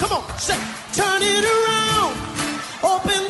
Come on, say, turn it around. Open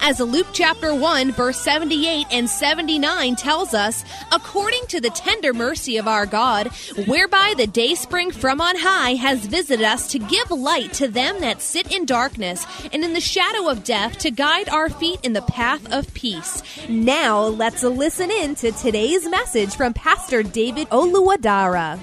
As Luke chapter 1, verse 78 and 79 tells us, according to the tender mercy of our God, whereby the day spring from on high has visited us to give light to them that sit in darkness and in the shadow of death to guide our feet in the path of peace. Now let's listen in to today's message from Pastor David Oluwadara.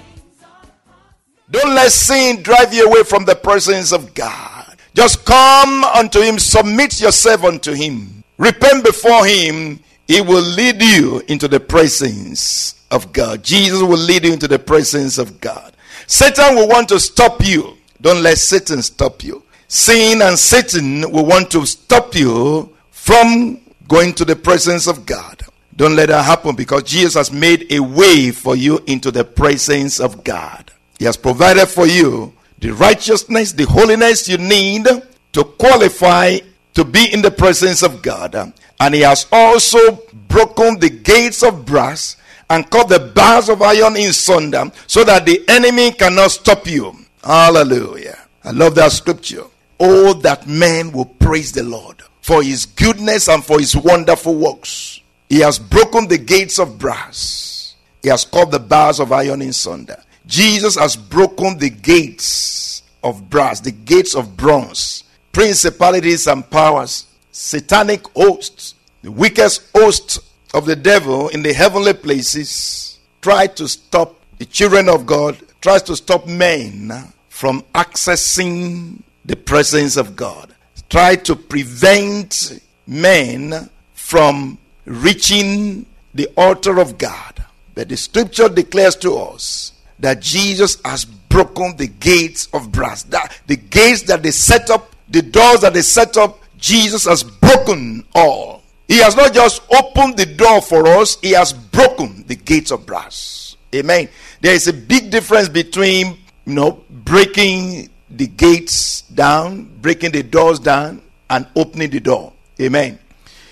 Don't let sin drive you away from the presence of God. Just come unto Him, submit yourself unto Him, repent before Him. He will lead you into the presence of God. Jesus will lead you into the presence of God. Satan will want to stop you. Don't let Satan stop you. Sin and Satan will want to stop you from going to the presence of God. Don't let that happen because Jesus has made a way for you into the presence of God. He has provided for you the righteousness, the holiness you need to qualify to be in the presence of God. And He has also broken the gates of brass and cut the bars of iron in sunder so that the enemy cannot stop you. Hallelujah. I love that scripture. Oh, that man will praise the Lord for his goodness and for his wonderful works. He has broken the gates of brass, he has cut the bars of iron in sunder. Jesus has broken the gates of brass, the gates of bronze, principalities and powers, satanic hosts, the weakest host of the devil in the heavenly places, try to stop the children of God, tries to stop men from accessing the presence of God, try to prevent men from reaching the altar of God. But the scripture declares to us that Jesus has broken the gates of brass. That the gates that they set up, the doors that they set up, Jesus has broken all. He has not just opened the door for us, he has broken the gates of brass. Amen. There is a big difference between, you know, breaking the gates down, breaking the doors down, and opening the door. Amen.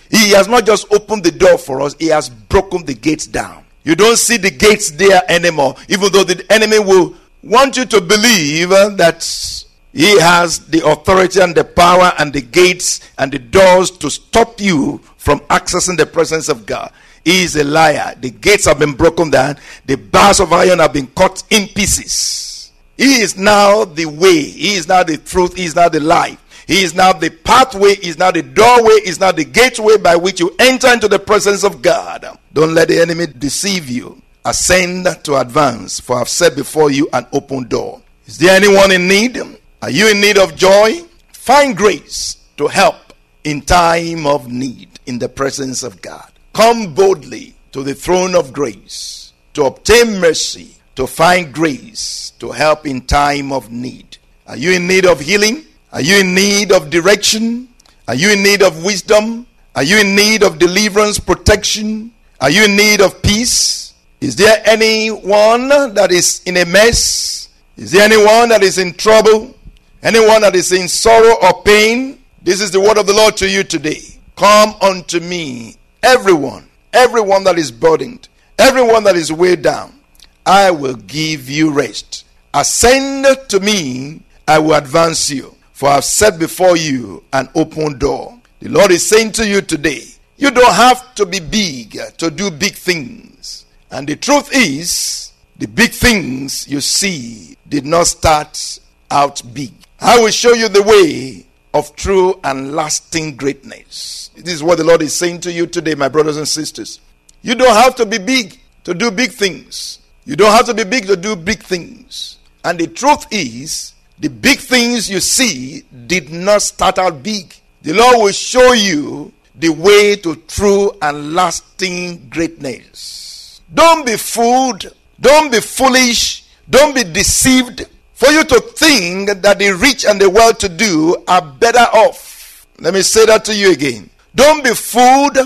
He has not just opened the door for us, he has broken the gates down. You don't see the gates there anymore, even though the enemy will want you to believe that he has the authority and the power and the gates and the doors to stop you from accessing the presence of God. He is a liar. The gates have been broken down, the bars of iron have been cut in pieces. He is now the way, he is now the truth, he is now the life. He is now the pathway, he is now the doorway, he is now the gateway by which you enter into the presence of God. Don't let the enemy deceive you. Ascend to advance, for I've set before you an open door. Is there anyone in need? Are you in need of joy? Find grace to help in time of need in the presence of God. Come boldly to the throne of grace to obtain mercy, to find grace to help in time of need. Are you in need of healing? Are you in need of direction? Are you in need of wisdom? Are you in need of deliverance, protection? Are you in need of peace? Is there anyone that is in a mess? Is there anyone that is in trouble? Anyone that is in sorrow or pain? This is the word of the Lord to you today. Come unto me, everyone, everyone that is burdened, everyone that is weighed down. I will give you rest. Ascend to me, I will advance you. For I've set before you an open door. The Lord is saying to you today, you don't have to be big to do big things. And the truth is, the big things you see did not start out big. I will show you the way of true and lasting greatness. This is what the Lord is saying to you today, my brothers and sisters. You don't have to be big to do big things. You don't have to be big to do big things. And the truth is, the big things you see did not start out big. The Lord will show you the way to true and lasting greatness. Don't be fooled. Don't be foolish. Don't be deceived for you to think that the rich and the well to do are better off. Let me say that to you again. Don't be fooled.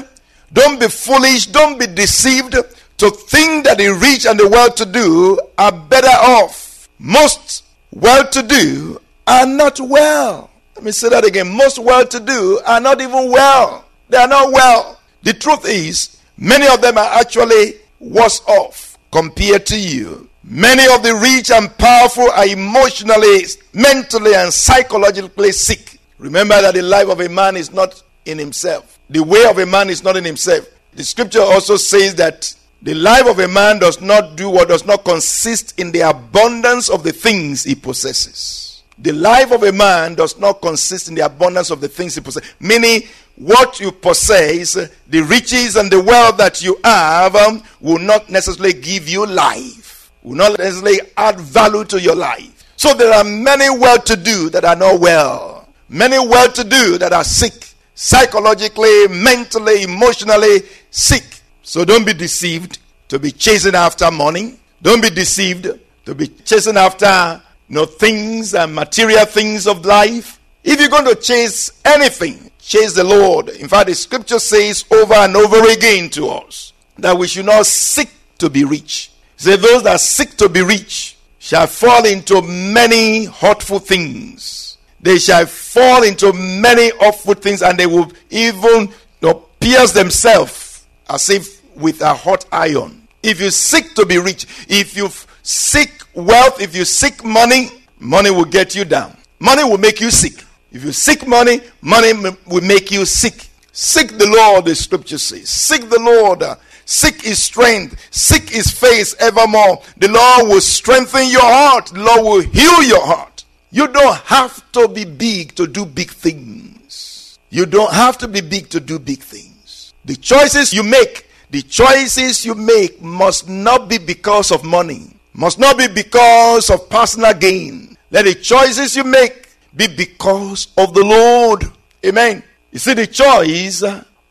Don't be foolish. Don't be deceived to think that the rich and the well to do are better off. Most well to do are not well. Let me say that again. Most well to do are not even well. They are not well. The truth is, many of them are actually worse off compared to you. Many of the rich and powerful are emotionally, mentally, and psychologically sick. Remember that the life of a man is not in himself. The way of a man is not in himself. The scripture also says that the life of a man does not do what does not consist in the abundance of the things he possesses. The life of a man does not consist in the abundance of the things he possesses. Meaning, what you possess, the riches and the wealth that you have, um, will not necessarily give you life, will not necessarily add value to your life. So, there are many well to do that are not well, many well to do that are sick, psychologically, mentally, emotionally sick. So don't be deceived to be chasing after money. Don't be deceived to be chasing after you know, things and material things of life. If you're going to chase anything, chase the Lord. In fact, the scripture says over and over again to us that we should not seek to be rich. Say, those that seek to be rich shall fall into many hurtful things. They shall fall into many awful things, and they will even you know, pierce themselves as if with a hot iron. If you seek to be rich, if you seek wealth, if you seek money, money will get you down. Money will make you sick. If you seek money, money will make you sick. Seek the Lord, the scripture says. Seek the Lord. Seek his strength. Seek his face evermore. The Lord will strengthen your heart. The Lord will heal your heart. You don't have to be big to do big things. You don't have to be big to do big things. The choices you make the choices you make must not be because of money, must not be because of personal gain. Let the choices you make be because of the Lord. Amen. You see, the choice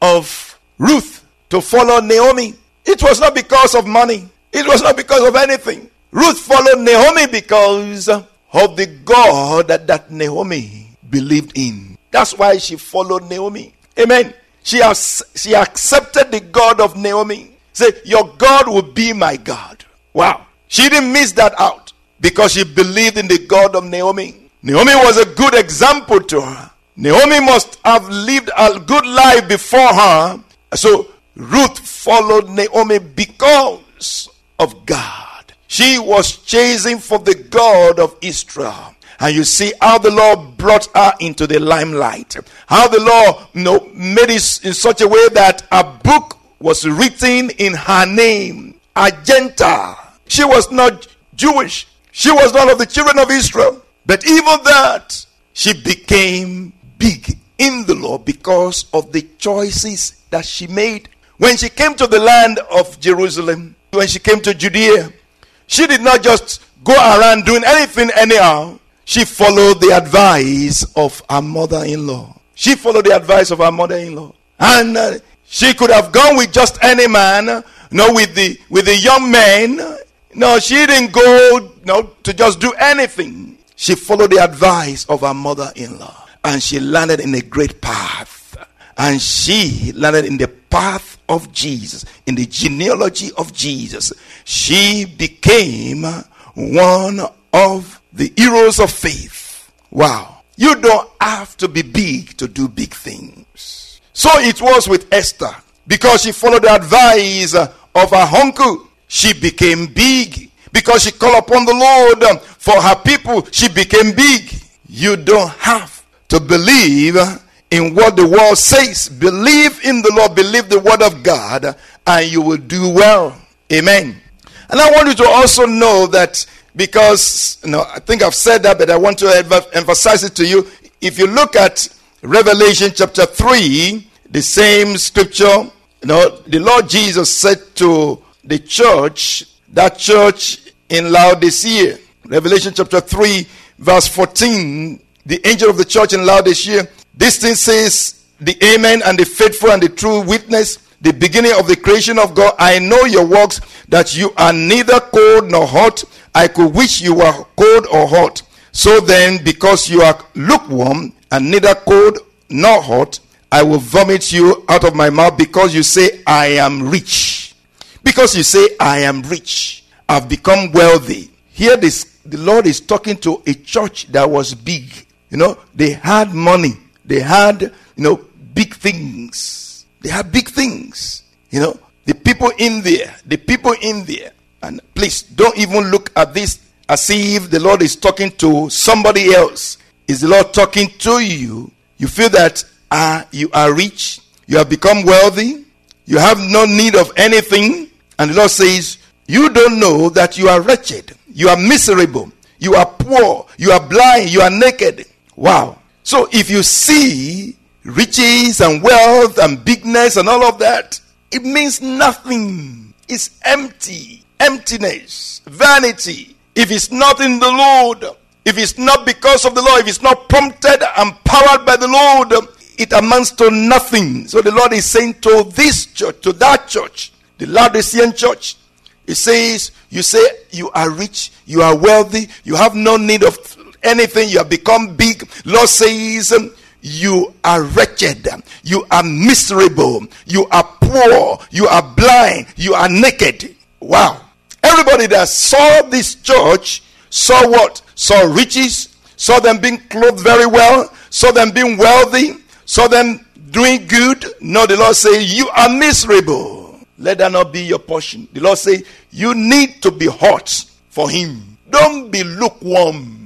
of Ruth to follow Naomi, it was not because of money, it was not because of anything. Ruth followed Naomi because of the God that, that Naomi believed in. That's why she followed Naomi. Amen. She, has, she accepted the God of Naomi. Say, Your God will be my God. Wow. She didn't miss that out because she believed in the God of Naomi. Naomi was a good example to her. Naomi must have lived a good life before her. So Ruth followed Naomi because of God. She was chasing for the God of Israel. And you see how the Lord brought her into the limelight. How the Lord you know, made it in such a way that a book was written in her name. A Gentile. She was not Jewish. She was one of the children of Israel. But even that, she became big in the Lord because of the choices that she made. When she came to the land of Jerusalem, when she came to Judea, she did not just go around doing anything anyhow. She followed the advice of her mother in law. She followed the advice of her mother in law. And uh, she could have gone with just any man, no, with the, with the young men. No, she didn't go know, to just do anything. She followed the advice of her mother in law. And she landed in a great path. And she landed in the path of Jesus, in the genealogy of Jesus. She became one of the heroes of faith. Wow. You don't have to be big to do big things. So it was with Esther. Because she followed the advice of her uncle, she became big. Because she called upon the Lord um, for her people, she became big. You don't have to believe uh, in what the world says. Believe in the Lord, believe the word of God, and you will do well. Amen. And I want you to also know that because you know, I think I've said that, but I want to emphasize it to you. If you look at Revelation chapter 3, the same scripture, you know, the Lord Jesus said to the church, that church in Laodicea, Revelation chapter 3, verse 14, the angel of the church in Laodicea, this thing says, the Amen and the faithful and the true witness, the beginning of the creation of God. I know your works, that you are neither cold nor hot. I could wish you were cold or hot. So then, because you are lukewarm and neither cold nor hot, I will vomit you out of my mouth because you say, I am rich. Because you say, I am rich. I've become wealthy. Here, this, the Lord is talking to a church that was big. You know, they had money. They had, you know, big things. They had big things. You know, the people in there, the people in there. And please don't even look at this as if the Lord is talking to somebody else. Is the Lord talking to you? You feel that uh, you are rich, you have become wealthy, you have no need of anything, and the Lord says, You don't know that you are wretched, you are miserable, you are poor, you are blind, you are naked. Wow. So if you see riches and wealth and bigness and all of that, it means nothing. It's empty, emptiness, vanity. If it's not in the Lord, if it's not because of the Lord, if it's not prompted and powered by the Lord, it amounts to nothing. So the Lord is saying to this church, to that church, the Laodicean church, He says, You say you are rich, you are wealthy, you have no need of anything, you have become big. Lord says, You are wretched, you are miserable, you are poor, you are blind, you are naked. Wow. Everybody that saw this church saw what? Saw riches, saw them being clothed very well, saw them being wealthy, saw them doing good. No, the Lord say, You are miserable. Let that not be your portion. The Lord say, You need to be hot for Him. Don't be lukewarm.